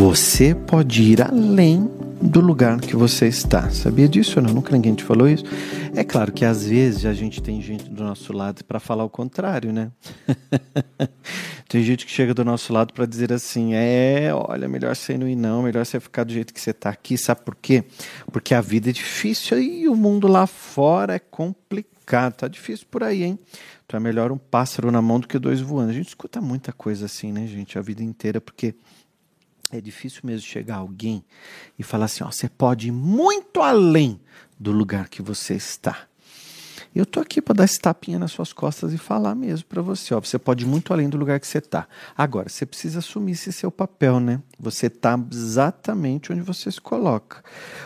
Você pode ir além do lugar que você está. Sabia disso ou não? Nunca ninguém te falou isso? É claro que às vezes a gente tem gente do nosso lado para falar o contrário, né? tem gente que chega do nosso lado para dizer assim: é, olha, melhor você não ir, não, melhor você ficar do jeito que você está aqui. Sabe por quê? Porque a vida é difícil e o mundo lá fora é complicado. Tá difícil por aí, hein? Então é melhor um pássaro na mão do que dois voando. A gente escuta muita coisa assim, né, gente, a vida inteira, porque é difícil mesmo chegar alguém e falar assim: ó, você pode ir muito além do lugar que você está. Eu tô aqui para dar esse tapinha nas suas costas e falar mesmo para você, ó, você pode ir muito além do lugar que você está. Agora, você precisa assumir esse seu papel, né? Você está exatamente onde você se coloca.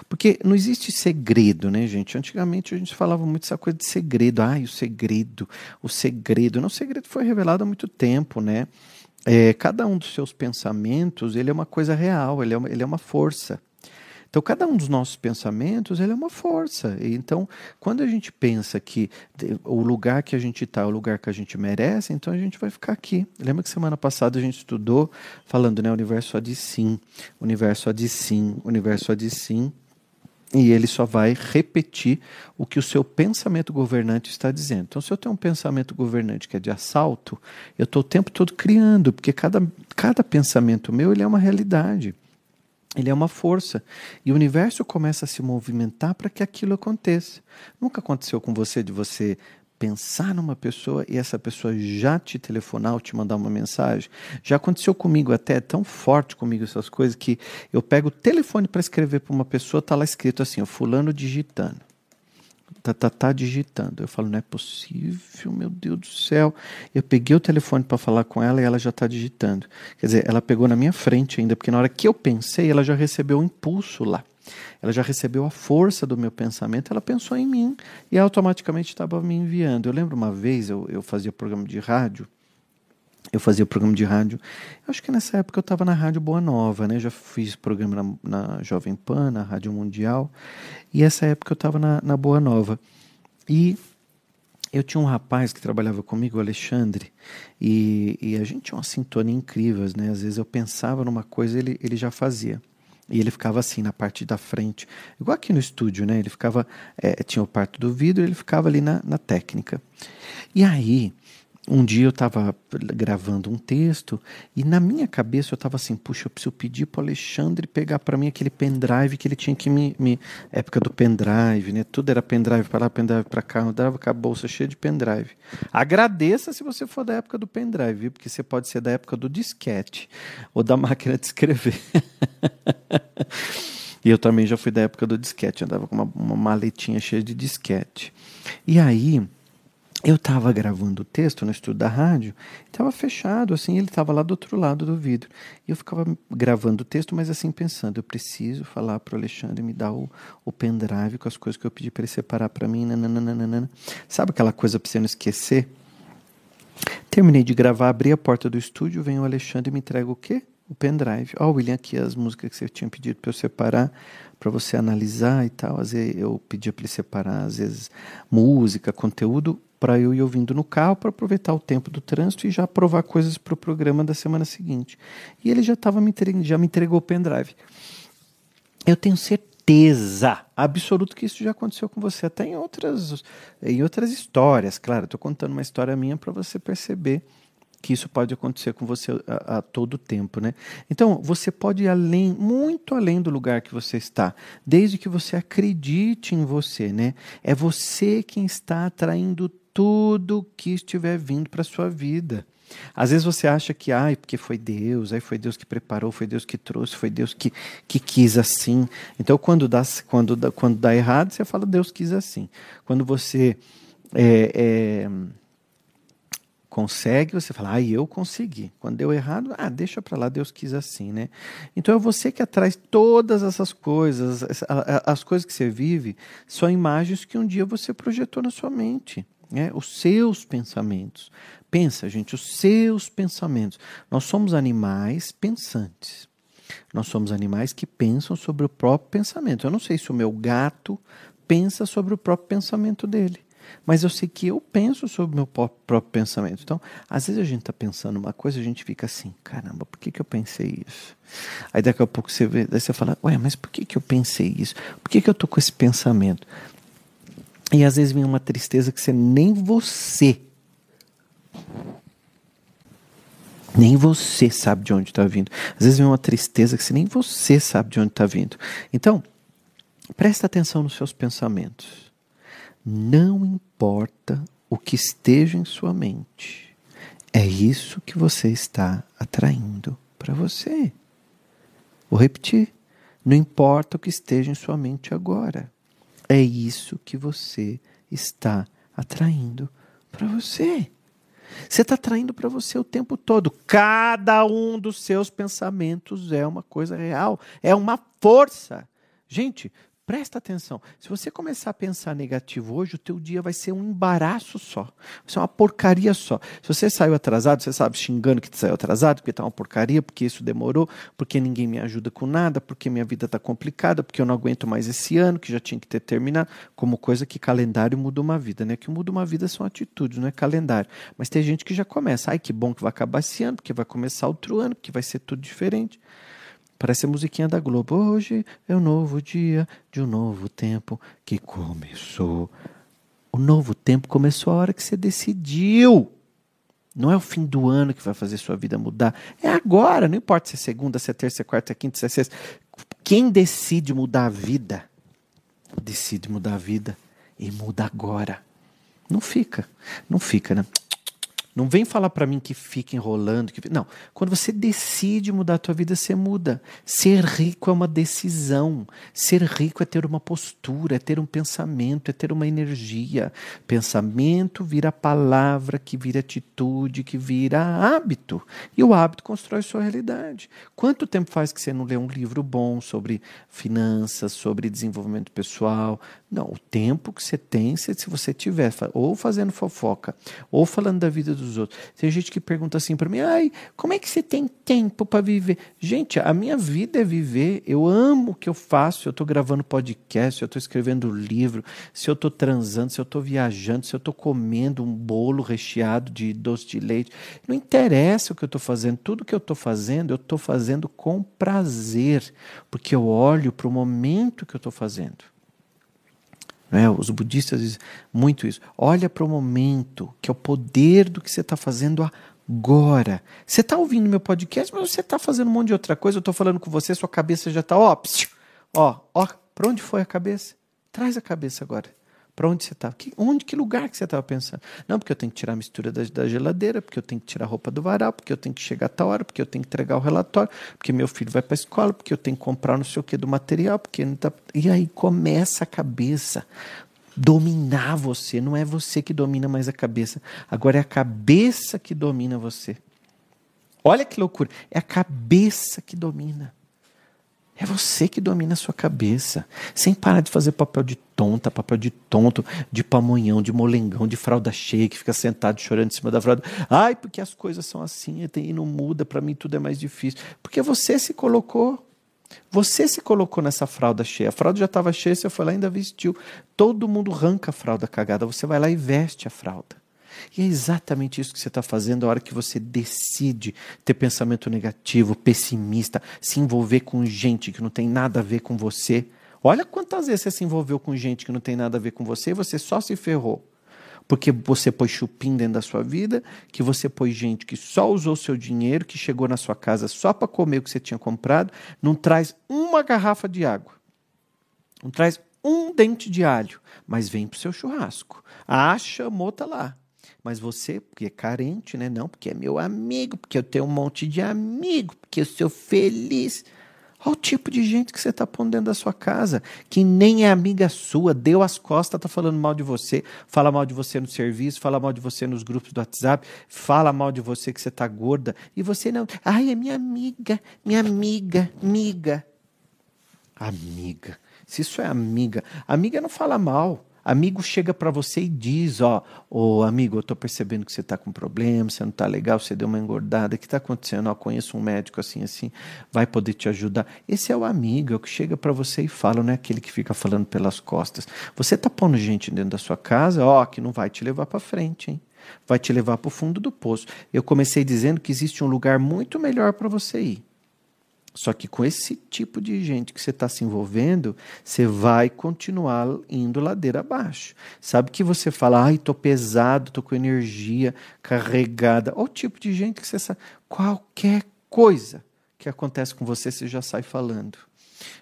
Porque não existe segredo, né, gente? Antigamente a gente falava muito essa coisa de segredo. Ai, o segredo, o segredo. Não, o segredo foi revelado há muito tempo, né? É, cada um dos seus pensamentos ele é uma coisa real, ele é uma, ele é uma força. Então, cada um dos nossos pensamentos ele é uma força. Então, quando a gente pensa que o lugar que a gente está é o lugar que a gente merece, então a gente vai ficar aqui. Lembra que semana passada a gente estudou falando, né? Universo só de sim, universo só de sim, universo só de sim e ele só vai repetir o que o seu pensamento governante está dizendo. Então, se eu tenho um pensamento governante que é de assalto, eu estou o tempo todo criando, porque cada, cada pensamento meu ele é uma realidade. Ele é uma força. E o universo começa a se movimentar para que aquilo aconteça. Nunca aconteceu com você de você pensar numa pessoa e essa pessoa já te telefonar ou te mandar uma mensagem. Já aconteceu comigo até, é tão forte comigo essas coisas, que eu pego o telefone para escrever para uma pessoa, tá lá escrito assim, o fulano digitando. Tá, tá, tá digitando. Eu falo, não é possível, meu Deus do céu. Eu peguei o telefone para falar com ela e ela já está digitando. Quer dizer, ela pegou na minha frente ainda, porque na hora que eu pensei, ela já recebeu o um impulso lá. Ela já recebeu a força do meu pensamento, ela pensou em mim e automaticamente estava me enviando. Eu lembro uma vez, eu, eu fazia programa de rádio, eu fazia programa de rádio, acho que nessa época eu estava na Rádio Boa Nova, né? já fiz programa na, na, Jovem Pan, na Rádio Mundial, e essa época eu estava na, na Boa Nova. E eu tinha um rapaz que trabalhava comigo, o Alexandre, e, e a gente tinha uma sintonia incrível, né? Às vezes eu pensava numa coisa, ele, ele já fazia. E ele ficava assim na parte da frente, igual aqui no estúdio, né? Ele ficava, é, tinha o parte do vidro, ele ficava ali na, na técnica. E aí, um dia eu estava gravando um texto e na minha cabeça eu estava assim, puxa, eu preciso pedir para o Alexandre pegar para mim aquele pendrive que ele tinha que me, me, época do pendrive, né? Tudo era pendrive para lá, pendrive para cá, eu dava com a bolsa cheia de pendrive. Agradeça se você for da época do pendrive, viu? porque você pode ser da época do disquete ou da máquina de escrever. E eu também já fui da época do disquete, andava com uma, uma maletinha cheia de disquete. E aí, eu estava gravando o texto no estúdio da rádio, estava fechado, assim, ele estava lá do outro lado do vidro. E eu ficava gravando o texto, mas assim, pensando, eu preciso falar para o Alexandre me dar o, o pendrive com as coisas que eu pedi para ele separar para mim, nananana. Sabe aquela coisa para você não esquecer? Terminei de gravar, abri a porta do estúdio, vem o Alexandre e me entrega o quê? O pendrive. Ó, oh, William, aqui as músicas que você tinha pedido para eu separar para você analisar e tal. Às vezes eu pedia para ele separar, às vezes, música, conteúdo, para eu ir ouvindo no carro para aproveitar o tempo do trânsito e já provar coisas para o programa da semana seguinte. E ele já, tava me entregando, já me entregou o pendrive. Eu tenho certeza absoluta que isso já aconteceu com você, até em outras, em outras histórias. Claro, estou contando uma história minha para você perceber que isso pode acontecer com você a, a, todo tempo, né? Então, você pode ir além, muito além do lugar que você está, desde que você acredite em você, né? É você quem está atraindo tudo que estiver vindo para a sua vida. Às vezes você acha que, ai, porque foi Deus, aí foi Deus que preparou, foi Deus que trouxe, foi Deus que, que quis assim. Então, quando dá, quando, dá, quando dá errado, você fala, Deus quis assim. Quando você é, é, consegue, você fala, ai, eu consegui. Quando deu errado, ah, deixa para lá, Deus quis assim, né? Então é você que atrai todas essas coisas, as coisas que você vive, são imagens que um dia você projetou na sua mente né? os seus pensamentos. Pensa, gente, os seus pensamentos. Nós somos animais pensantes. Nós somos animais que pensam sobre o próprio pensamento. Eu não sei se o meu gato pensa sobre o próprio pensamento dele. mas eu sei que eu penso sobre o meu próprio pensamento. Então, às vezes a gente está pensando uma coisa, a gente fica assim, caramba, por que, que eu pensei isso? Aí daqui a pouco você vê, daí você fala, ué, mas por que, que eu pensei isso? Por que, que eu estou com esse pensamento? E às vezes vem uma tristeza que você nem você nem você sabe de onde está vindo. Às vezes vem uma tristeza que nem você sabe de onde está vindo. Então, presta atenção nos seus pensamentos. Não importa o que esteja em sua mente, é isso que você está atraindo para você. Vou repetir. Não importa o que esteja em sua mente agora, é isso que você está atraindo para você. Você está atraindo para você o tempo todo. Cada um dos seus pensamentos é uma coisa real, é uma força. Gente, Presta atenção. Se você começar a pensar negativo hoje, o teu dia vai ser um embaraço só. Vai ser uma porcaria só. Se você saiu atrasado, você sabe xingando que saiu atrasado, porque está uma porcaria, porque isso demorou, porque ninguém me ajuda com nada, porque minha vida está complicada, porque eu não aguento mais esse ano, que já tinha que ter terminado, como coisa que calendário muda uma vida, né? Que muda uma vida são atitudes, não é calendário. Mas tem gente que já começa, ai que bom que vai acabar esse ano, porque vai começar outro ano, porque vai ser tudo diferente. Parece a musiquinha da Globo. Hoje é um novo dia de um novo tempo que começou. O novo tempo começou a hora que você decidiu. Não é o fim do ano que vai fazer sua vida mudar. É agora. Não importa se é segunda, se é terça, se é quarta, se é quinta, se é sexta. Quem decide mudar a vida, decide mudar a vida e muda agora. Não fica. Não fica, né? Não vem falar para mim que fica enrolando. Que... Não. Quando você decide mudar a tua vida, você muda. Ser rico é uma decisão. Ser rico é ter uma postura, é ter um pensamento, é ter uma energia. Pensamento vira palavra, que vira atitude, que vira hábito. E o hábito constrói sua realidade. Quanto tempo faz que você não lê um livro bom sobre finanças, sobre desenvolvimento pessoal? Não, o tempo que você tem, se você tiver ou fazendo fofoca, ou falando da vida outros. Tem gente que pergunta assim para mim: "Ai, como é que você tem tempo para viver?" Gente, a minha vida é viver. Eu amo o que eu faço. Eu estou gravando podcast, eu estou escrevendo livro, se eu estou transando, se eu estou viajando, se eu estou comendo um bolo recheado de doce de leite, não interessa o que eu estou fazendo. Tudo que eu estou fazendo, eu estou fazendo com prazer, porque eu olho para o momento que eu estou fazendo. Né? Os budistas dizem muito isso. Olha para o momento, que é o poder do que você está fazendo agora. Você está ouvindo meu podcast, mas você está fazendo um monte de outra coisa. Eu estou falando com você, sua cabeça já está, ó, ó, ó, para onde foi a cabeça? Traz a cabeça agora. Para onde você estava? Que, onde, que lugar que você estava pensando? Não, porque eu tenho que tirar a mistura da, da, geladeira, porque eu tenho que tirar a roupa do varal, porque eu tenho que chegar a tal hora, porque eu tenho que entregar o relatório, porque meu filho vai para a escola, porque eu tenho que comprar não sei o que do material, porque não tá... E aí começa a cabeça dominar você. Não é você que domina mais a cabeça. Agora é a cabeça que domina você. Olha que loucura. É a cabeça que domina. É você que domina a sua cabeça. Sem parar de fazer papel de tonta, papel de tonto, de pamonhão, de molengão, de fralda cheia, que fica sentado chorando em cima da fralda. Ai, porque as coisas são assim e não muda, para mim tudo é mais difícil. Porque você se colocou. Você se colocou nessa fralda cheia. A fralda já estava cheia, você foi lá e ainda vestiu. Todo mundo arranca a fralda cagada. Você vai lá e veste a fralda. E é exatamente isso que você está fazendo a hora que você decide ter pensamento negativo, pessimista, se envolver com gente que não tem nada a ver com você. Olha quantas vezes você se envolveu com gente que não tem nada a ver com você e você só se ferrou. Porque você pôs chupim dentro da sua vida, que você pôs gente que só usou seu dinheiro, que chegou na sua casa só para comer o que você tinha comprado, não traz uma garrafa de água, não traz um dente de alho, mas vem para o seu churrasco. Ah, chamou, tá lá. Mas você, porque é carente, né? Não, porque é meu amigo, porque eu tenho um monte de amigo, porque eu sou feliz. Olha o tipo de gente que você está pondo dentro da sua casa, que nem é amiga sua, deu as costas, está falando mal de você, fala mal de você no serviço, fala mal de você nos grupos do WhatsApp, fala mal de você que você está gorda, e você não. Ai, é minha amiga, minha amiga, amiga. Amiga. Se isso é amiga, amiga não fala mal. Amigo chega para você e diz, ó, ô amigo, eu tô percebendo que você tá com problema, você não tá legal, você deu uma engordada, o que tá acontecendo? Ó, conheço um médico assim assim, vai poder te ajudar. Esse é o amigo, é o que chega para você e fala, não é aquele que fica falando pelas costas. Você tá pondo gente dentro da sua casa, ó, que não vai te levar para frente, hein? Vai te levar para o fundo do poço. Eu comecei dizendo que existe um lugar muito melhor para você ir. Só que com esse tipo de gente que você está se envolvendo, você vai continuar indo ladeira abaixo. Sabe que você fala, ai, tô pesado, tô com energia carregada. Olha o tipo de gente que você sabe. Qualquer coisa que acontece com você, você já sai falando.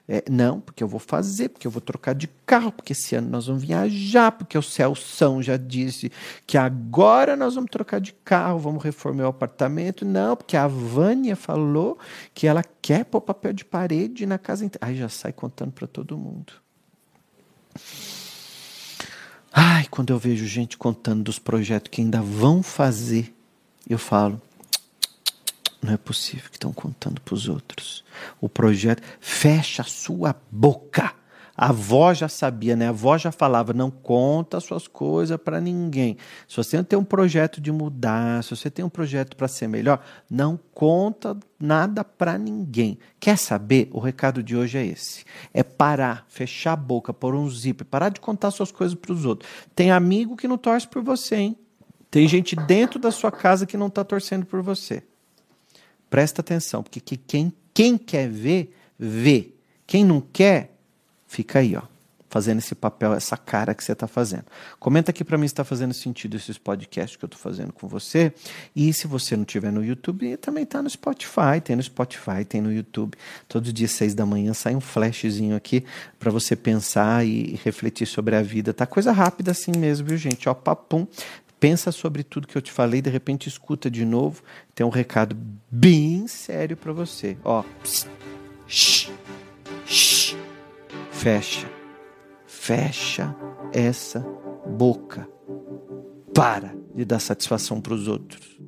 É, não, porque eu vou fazer, porque eu vou trocar de carro, porque esse ano nós vamos viajar, porque o Celção já disse que agora nós vamos trocar de carro, vamos reformar o apartamento. Não, porque a Vânia falou que ela quer pôr papel de parede na casa inteira. Aí já sai contando para todo mundo. Ai, quando eu vejo gente contando dos projetos que ainda vão fazer, eu falo, não é possível que estão contando para os outros. O projeto fecha a sua boca. A avó já sabia, né? A avó já falava: não conta suas coisas para ninguém. Se você tem um projeto de mudar, se você tem um projeto para ser melhor, não conta nada para ninguém. Quer saber? O recado de hoje é esse: é parar, fechar a boca, pôr um zíper, parar de contar suas coisas para os outros. Tem amigo que não torce por você, hein? Tem gente dentro da sua casa que não está torcendo por você. Presta atenção, porque quem, quem quer ver, vê. Quem não quer, fica aí, ó, fazendo esse papel, essa cara que você está fazendo. Comenta aqui para mim se está fazendo sentido esses podcasts que eu estou fazendo com você. E se você não tiver no YouTube, também está no Spotify. Tem no Spotify, tem no YouTube. Todo dia, seis da manhã, sai um flashzinho aqui para você pensar e refletir sobre a vida. Tá coisa rápida assim mesmo, viu, gente? Ó, papum pensa sobre tudo que eu te falei, de repente escuta de novo. Tem um recado bem sério para você. Ó, psst, shh, shh, fecha, fecha essa boca. Para de dar satisfação para os outros.